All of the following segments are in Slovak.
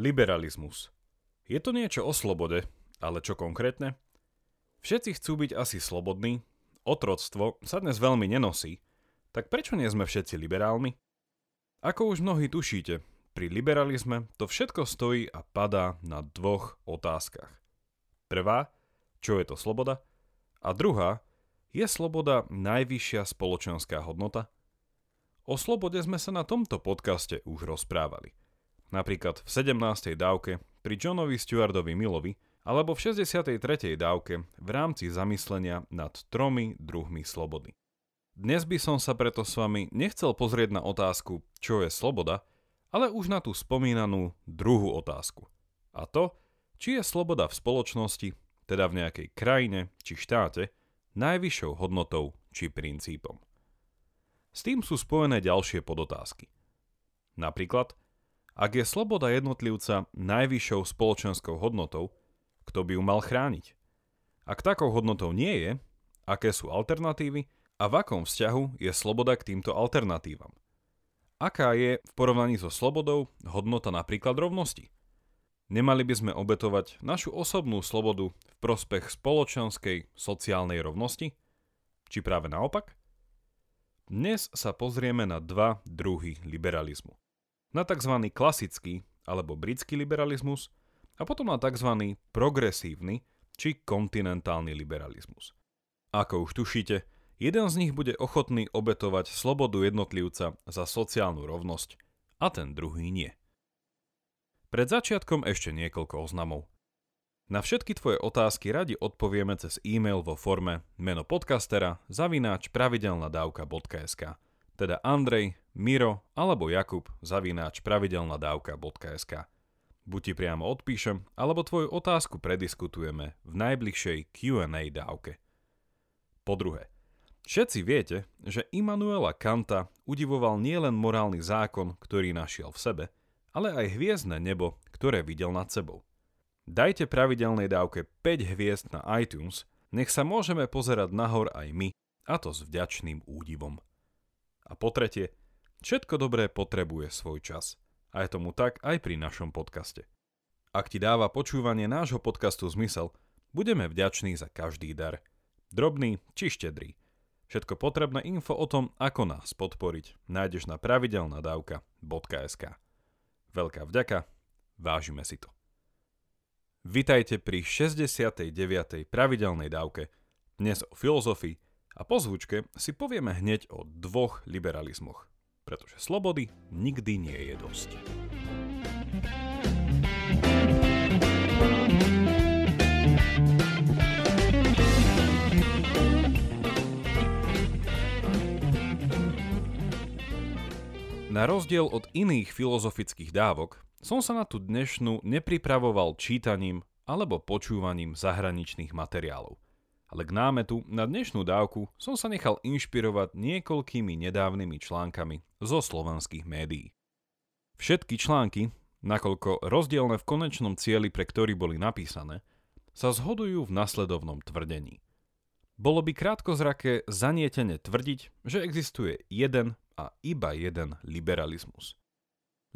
Liberalizmus. Je to niečo o slobode, ale čo konkrétne? Všetci chcú byť asi slobodní, otroctvo sa dnes veľmi nenosí, tak prečo nie sme všetci liberálmi? Ako už mnohí tušíte, pri liberalizme to všetko stojí a padá na dvoch otázkach. Prvá, čo je to sloboda? A druhá, je sloboda najvyššia spoločenská hodnota? O slobode sme sa na tomto podcaste už rozprávali. Napríklad v 17. dávke pri Johnovi Stewardovi Millovi alebo v 63. dávke v rámci zamyslenia nad tromi druhmi slobody. Dnes by som sa preto s vami nechcel pozrieť na otázku, čo je sloboda, ale už na tú spomínanú druhú otázku. A to, či je sloboda v spoločnosti, teda v nejakej krajine či štáte, najvyššou hodnotou či princípom. S tým sú spojené ďalšie podotázky. Napríklad, ak je sloboda jednotlivca najvyššou spoločenskou hodnotou, kto by ju mal chrániť? Ak takou hodnotou nie je, aké sú alternatívy a v akom vzťahu je sloboda k týmto alternatívam? Aká je v porovnaní so slobodou hodnota napríklad rovnosti? Nemali by sme obetovať našu osobnú slobodu v prospech spoločenskej sociálnej rovnosti? Či práve naopak? Dnes sa pozrieme na dva druhy liberalizmu. Na tzv. klasický alebo britský liberalizmus a potom na tzv. progresívny či kontinentálny liberalizmus. Ako už tušíte, jeden z nich bude ochotný obetovať slobodu jednotlivca za sociálnu rovnosť a ten druhý nie. Pred začiatkom ešte niekoľko oznamov. Na všetky tvoje otázky radi odpovieme cez e-mail vo forme meno podcastera zavináč pravidelnadavka.sk teda Andrej, Miro alebo Jakub zavináč pravidelnadavka.sk Buď ti priamo odpíšem, alebo tvoju otázku prediskutujeme v najbližšej Q&A dávke. Po druhé, všetci viete, že Immanuela Kanta udivoval nielen morálny zákon, ktorý našiel v sebe – ale aj hviezdne nebo, ktoré videl nad sebou. Dajte pravidelnej dávke 5 hviezd na iTunes, nech sa môžeme pozerať nahor aj my, a to s vďačným údivom. A po tretie, všetko dobré potrebuje svoj čas. A je tomu tak aj pri našom podcaste. Ak ti dáva počúvanie nášho podcastu zmysel, budeme vďační za každý dar. Drobný či štedrý. Všetko potrebné info o tom, ako nás podporiť, nájdeš na pravidelnadavka.sk. Veľká vďaka, vážime si to. Vitajte pri 69. pravidelnej dávke, dnes o filozofii a po zvučke si povieme hneď o dvoch liberalizmoch, pretože slobody nikdy nie je dosť. Na rozdiel od iných filozofických dávok, som sa na tú dnešnú nepripravoval čítaním alebo počúvaním zahraničných materiálov. Ale k námetu na dnešnú dávku som sa nechal inšpirovať niekoľkými nedávnymi článkami zo slovenských médií. Všetky články, nakoľko rozdielne v konečnom cieli, pre ktorý boli napísané, sa zhodujú v nasledovnom tvrdení. Bolo by krátkozrake zanietene tvrdiť, že existuje jeden a iba jeden liberalizmus.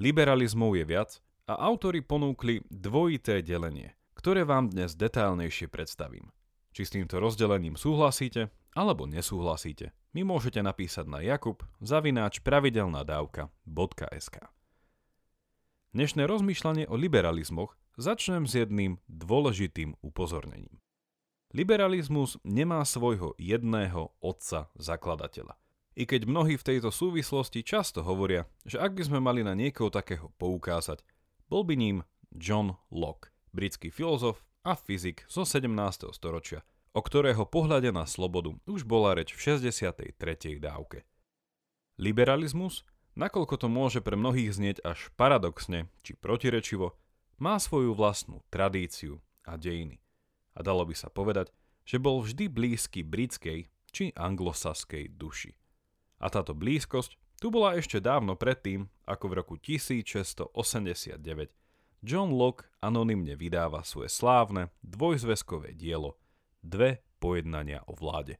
Liberalizmov je viac a autori ponúkli dvojité delenie, ktoré vám dnes detailnejšie predstavím. Či s týmto rozdelením súhlasíte alebo nesúhlasíte, mi môžete napísať na jakub zavináč pravidelnadávka.sk Dnešné rozmýšľanie o liberalizmoch začnem s jedným dôležitým upozornením. Liberalizmus nemá svojho jedného otca zakladateľa. I keď mnohí v tejto súvislosti často hovoria, že ak by sme mali na niekoho takého poukázať, bol by ním John Locke, britský filozof a fyzik zo 17. storočia, o ktorého pohľade na slobodu už bola reč v 63. dávke. Liberalizmus, nakoľko to môže pre mnohých znieť až paradoxne či protirečivo, má svoju vlastnú tradíciu a dejiny. A dalo by sa povedať, že bol vždy blízky britskej či anglosaskej duši. A táto blízkosť tu bola ešte dávno predtým, ako v roku 1689 John Locke anonymne vydáva svoje slávne dvojzväzkové dielo Dve pojednania o vláde.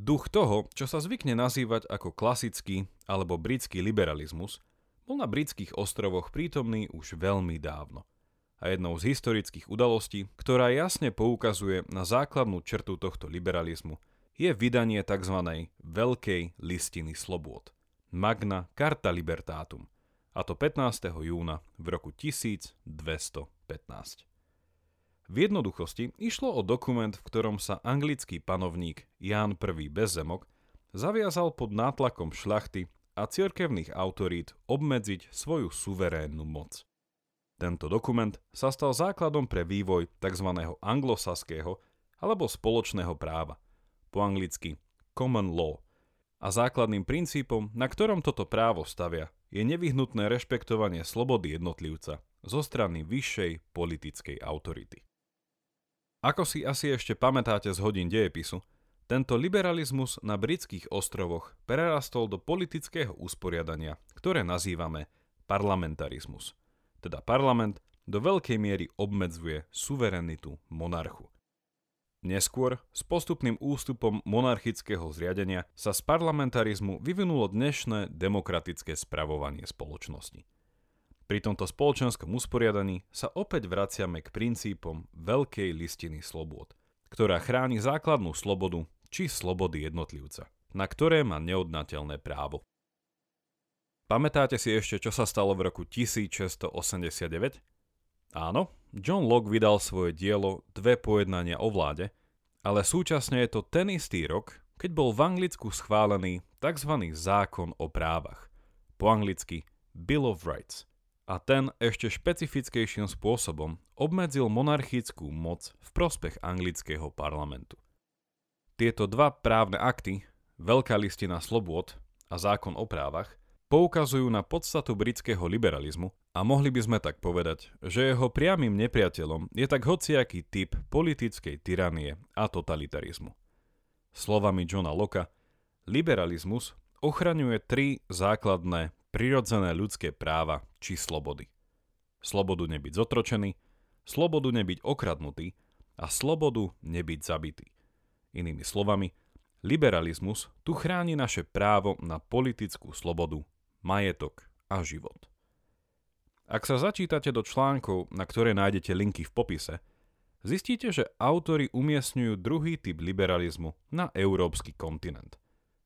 Duch toho, čo sa zvykne nazývať ako klasický alebo britský liberalizmus, bol na britských ostrovoch prítomný už veľmi dávno. A jednou z historických udalostí, ktorá jasne poukazuje na základnú črtu tohto liberalizmu, je vydanie tzv. Veľkej listiny slobôd. Magna Carta Libertatum, a to 15. júna v roku 1215. V jednoduchosti išlo o dokument, v ktorom sa anglický panovník Ján I Bezzemok zaviazal pod nátlakom šľachty a cirkevných autorít obmedziť svoju suverénnu moc. Tento dokument sa stal základom pre vývoj tzv. anglosaského alebo spoločného práva, po anglicky common law, a základným princípom, na ktorom toto právo stavia, je nevyhnutné rešpektovanie slobody jednotlivca zo strany vyššej politickej autority. Ako si asi ešte pamätáte z hodín dejepisu, tento liberalizmus na britských ostrovoch prerastol do politického usporiadania, ktoré nazývame parlamentarizmus. Teda parlament do veľkej miery obmedzuje suverenitu monarchu. Neskôr, s postupným ústupom monarchického zriadenia, sa z parlamentarizmu vyvinulo dnešné demokratické spravovanie spoločnosti. Pri tomto spoločenskom usporiadaní sa opäť vraciame k princípom Veľkej listiny slobôd, ktorá chráni základnú slobodu či slobody jednotlivca, na ktoré má neodnateľné právo. Pamätáte si ešte, čo sa stalo v roku 1689? Áno, John Locke vydal svoje dielo Dve pojednania o vláde, ale súčasne je to ten istý rok, keď bol v Anglicku schválený tzv. zákon o právach, po anglicky Bill of Rights – a ten ešte špecifickejším spôsobom obmedzil monarchickú moc v prospech anglického parlamentu. Tieto dva právne akty, Veľká listina slobôd a zákon o právach, poukazujú na podstatu britského liberalizmu a mohli by sme tak povedať, že jeho priamým nepriateľom je tak hociaký typ politickej tyranie a totalitarizmu. Slovami Johna Locke, liberalizmus ochraňuje tri základné prirodzené ľudské práva či slobody. Slobodu nebyť zotročený, slobodu nebyť okradnutý a slobodu nebyť zabitý. Inými slovami, liberalizmus tu chráni naše právo na politickú slobodu, majetok a život. Ak sa začítate do článkov, na ktoré nájdete linky v popise, zistíte, že autory umiestňujú druhý typ liberalizmu na európsky kontinent.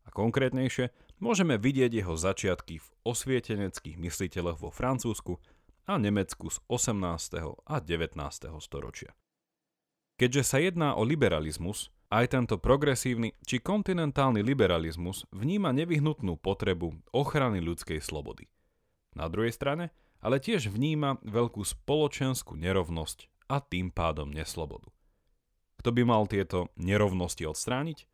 A konkrétnejšie Môžeme vidieť jeho začiatky v osvieteneckých mysliteľoch vo Francúzsku a Nemecku z 18. a 19. storočia. Keďže sa jedná o liberalizmus, aj tento progresívny či kontinentálny liberalizmus vníma nevyhnutnú potrebu ochrany ľudskej slobody. Na druhej strane ale tiež vníma veľkú spoločenskú nerovnosť a tým pádom neslobodu. Kto by mal tieto nerovnosti odstrániť?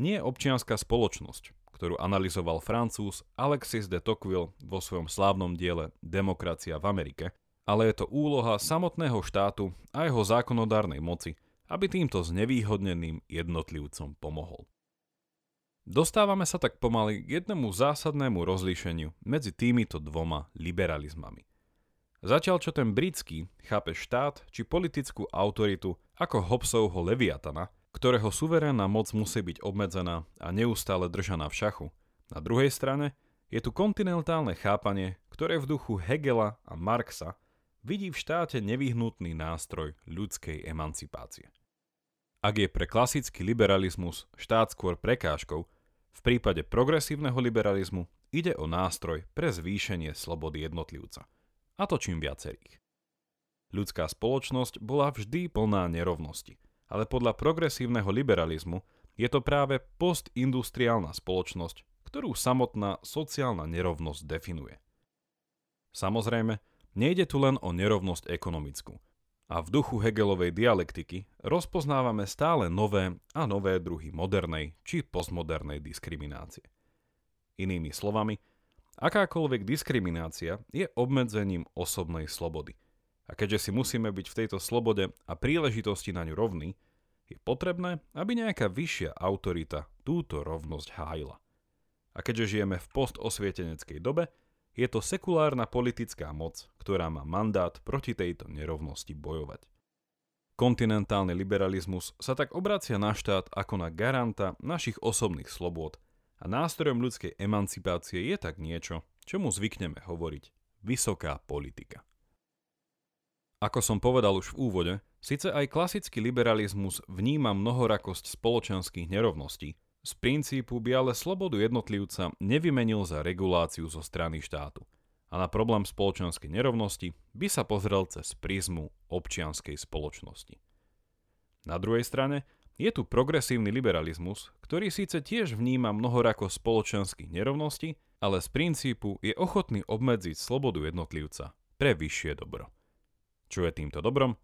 Nie občianská spoločnosť, ktorú analyzoval francúz Alexis de Tocqueville vo svojom slávnom diele Demokracia v Amerike, ale je to úloha samotného štátu a jeho zákonodárnej moci, aby týmto znevýhodneným jednotlivcom pomohol. Dostávame sa tak pomaly k jednému zásadnému rozlíšeniu medzi týmito dvoma liberalizmami. Zatiaľ čo ten britský chápe štát či politickú autoritu ako Hobbesovho Leviatana, ktorého suverénna moc musí byť obmedzená a neustále držaná v šachu. Na druhej strane je tu kontinentálne chápanie, ktoré v duchu Hegela a Marxa vidí v štáte nevyhnutný nástroj ľudskej emancipácie. Ak je pre klasický liberalizmus štát skôr prekážkou, v prípade progresívneho liberalizmu ide o nástroj pre zvýšenie slobody jednotlivca. A to čím viacerých. Ľudská spoločnosť bola vždy plná nerovnosti – ale podľa progresívneho liberalizmu je to práve postindustriálna spoločnosť, ktorú samotná sociálna nerovnosť definuje. Samozrejme, nejde tu len o nerovnosť ekonomickú. A v duchu Hegelovej dialektiky rozpoznávame stále nové a nové druhy modernej či postmodernej diskriminácie. Inými slovami, akákoľvek diskriminácia je obmedzením osobnej slobody – a keďže si musíme byť v tejto slobode a príležitosti na ňu rovní, je potrebné, aby nejaká vyššia autorita túto rovnosť hájila. A keďže žijeme v postosvieteneckej dobe, je to sekulárna politická moc, ktorá má mandát proti tejto nerovnosti bojovať. Kontinentálny liberalizmus sa tak obracia na štát ako na garanta našich osobných slobôd a nástrojom ľudskej emancipácie je tak niečo, čomu zvykneme hovoriť vysoká politika. Ako som povedal už v úvode, síce aj klasický liberalizmus vníma mnohorakosť spoločenských nerovností, z princípu by ale slobodu jednotlivca nevymenil za reguláciu zo strany štátu a na problém spoločenskej nerovnosti by sa pozrel cez prízmu občianskej spoločnosti. Na druhej strane je tu progresívny liberalizmus, ktorý síce tiež vníma mnohorako spoločenských nerovností, ale z princípu je ochotný obmedziť slobodu jednotlivca pre vyššie dobro. Čo je týmto dobrom?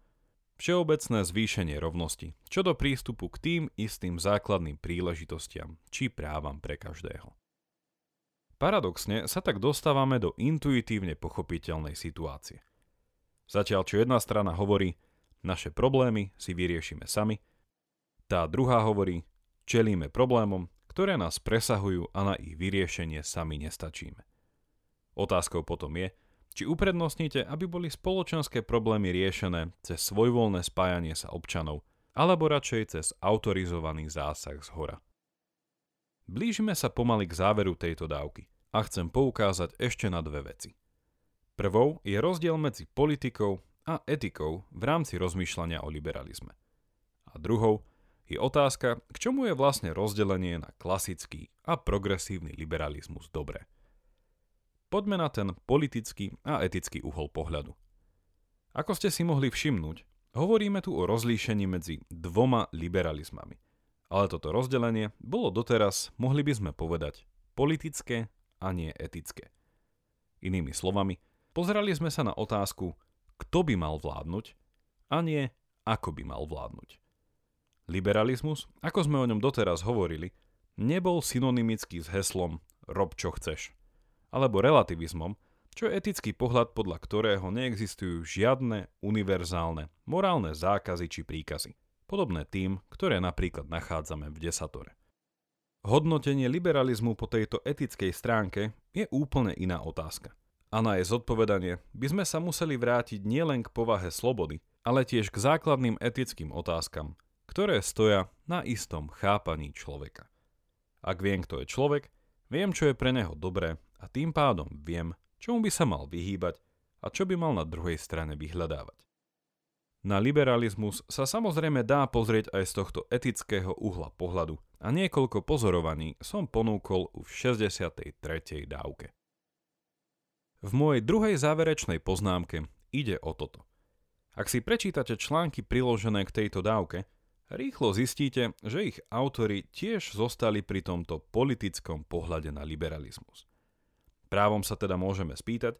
Všeobecné zvýšenie rovnosti, čo do prístupu k tým istým základným príležitostiam či právam pre každého. Paradoxne sa tak dostávame do intuitívne pochopiteľnej situácie. Zatiaľ čo jedna strana hovorí, naše problémy si vyriešime sami, tá druhá hovorí, čelíme problémom, ktoré nás presahujú a na ich vyriešenie sami nestačíme. Otázkou potom je, či uprednostníte, aby boli spoločenské problémy riešené cez svojvoľné spájanie sa občanov, alebo radšej cez autorizovaný zásah z hora. Blížime sa pomaly k záveru tejto dávky a chcem poukázať ešte na dve veci. Prvou je rozdiel medzi politikou a etikou v rámci rozmýšľania o liberalizme. A druhou je otázka, k čomu je vlastne rozdelenie na klasický a progresívny liberalizmus dobré. Poďme na ten politický a etický uhol pohľadu. Ako ste si mohli všimnúť, hovoríme tu o rozlíšení medzi dvoma liberalizmami. Ale toto rozdelenie bolo doteraz, mohli by sme povedať, politické a nie etické. Inými slovami, pozerali sme sa na otázku, kto by mal vládnuť a nie ako by mal vládnuť. Liberalizmus, ako sme o ňom doteraz hovorili, nebol synonymický s heslom rob čo chceš – alebo relativizmom, čo je etický pohľad, podľa ktorého neexistujú žiadne univerzálne morálne zákazy či príkazy, podobné tým, ktoré napríklad nachádzame v desatore. Hodnotenie liberalizmu po tejto etickej stránke je úplne iná otázka. A na jej zodpovedanie by sme sa museli vrátiť nielen k povahe slobody, ale tiež k základným etickým otázkam, ktoré stoja na istom chápaní človeka. Ak viem, kto je človek, viem, čo je pre neho dobré a tým pádom viem, čomu by sa mal vyhýbať a čo by mal na druhej strane vyhľadávať. Na liberalizmus sa samozrejme dá pozrieť aj z tohto etického uhla pohľadu a niekoľko pozorovaní som ponúkol v 63. dávke. V mojej druhej záverečnej poznámke ide o toto. Ak si prečítate články priložené k tejto dávke, rýchlo zistíte, že ich autory tiež zostali pri tomto politickom pohľade na liberalizmus. Právom sa teda môžeme spýtať,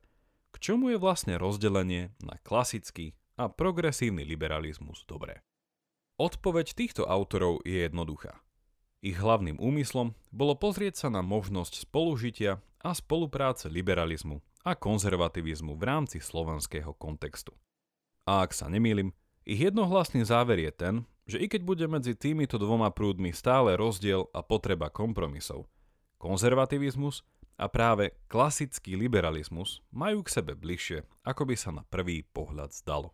k čomu je vlastne rozdelenie na klasický a progresívny liberalizmus dobré. Odpoveď týchto autorov je jednoduchá. Ich hlavným úmyslom bolo pozrieť sa na možnosť spolužitia a spolupráce liberalizmu a konzervativizmu v rámci slovenského kontextu. A ak sa nemýlim, ich jednohlasný záver je ten, že i keď bude medzi týmito dvoma prúdmi stále rozdiel a potreba kompromisov, konzervativizmus a práve klasický liberalizmus majú k sebe bližšie, ako by sa na prvý pohľad zdalo.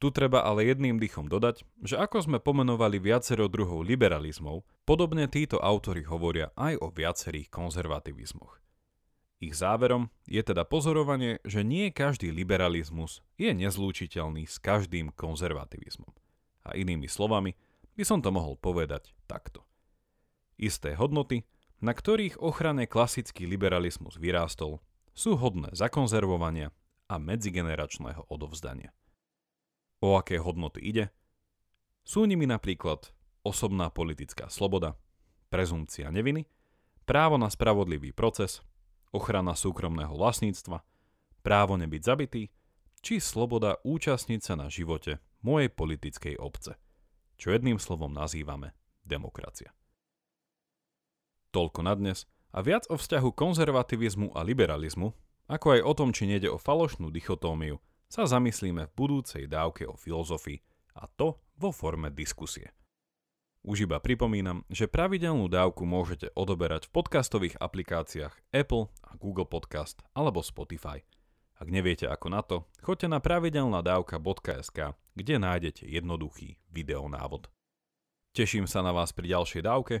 Tu treba ale jedným dychom dodať, že ako sme pomenovali viacero druhov liberalizmov, podobne títo autory hovoria aj o viacerých konzervativizmoch. Ich záverom je teda pozorovanie, že nie každý liberalizmus je nezlúčiteľný s každým konzervativizmom. A inými slovami by som to mohol povedať takto. Isté hodnoty na ktorých ochrane klasický liberalizmus vyrástol, sú hodné zakonzervovania a medzigeneračného odovzdania. O aké hodnoty ide? Sú nimi napríklad osobná politická sloboda, prezumcia neviny, právo na spravodlivý proces, ochrana súkromného vlastníctva, právo nebyť zabitý, či sloboda účastniť sa na živote mojej politickej obce, čo jedným slovom nazývame demokracia. Toľko na dnes a viac o vzťahu konzervativizmu a liberalizmu, ako aj o tom, či nejde o falošnú dichotómiu, sa zamyslíme v budúcej dávke o filozofii a to vo forme diskusie. Už iba pripomínam, že pravidelnú dávku môžete odoberať v podcastových aplikáciách Apple a Google Podcast alebo Spotify. Ak neviete ako na to, choďte na pravidelnadavka.sk, kde nájdete jednoduchý videonávod. Teším sa na vás pri ďalšej dávke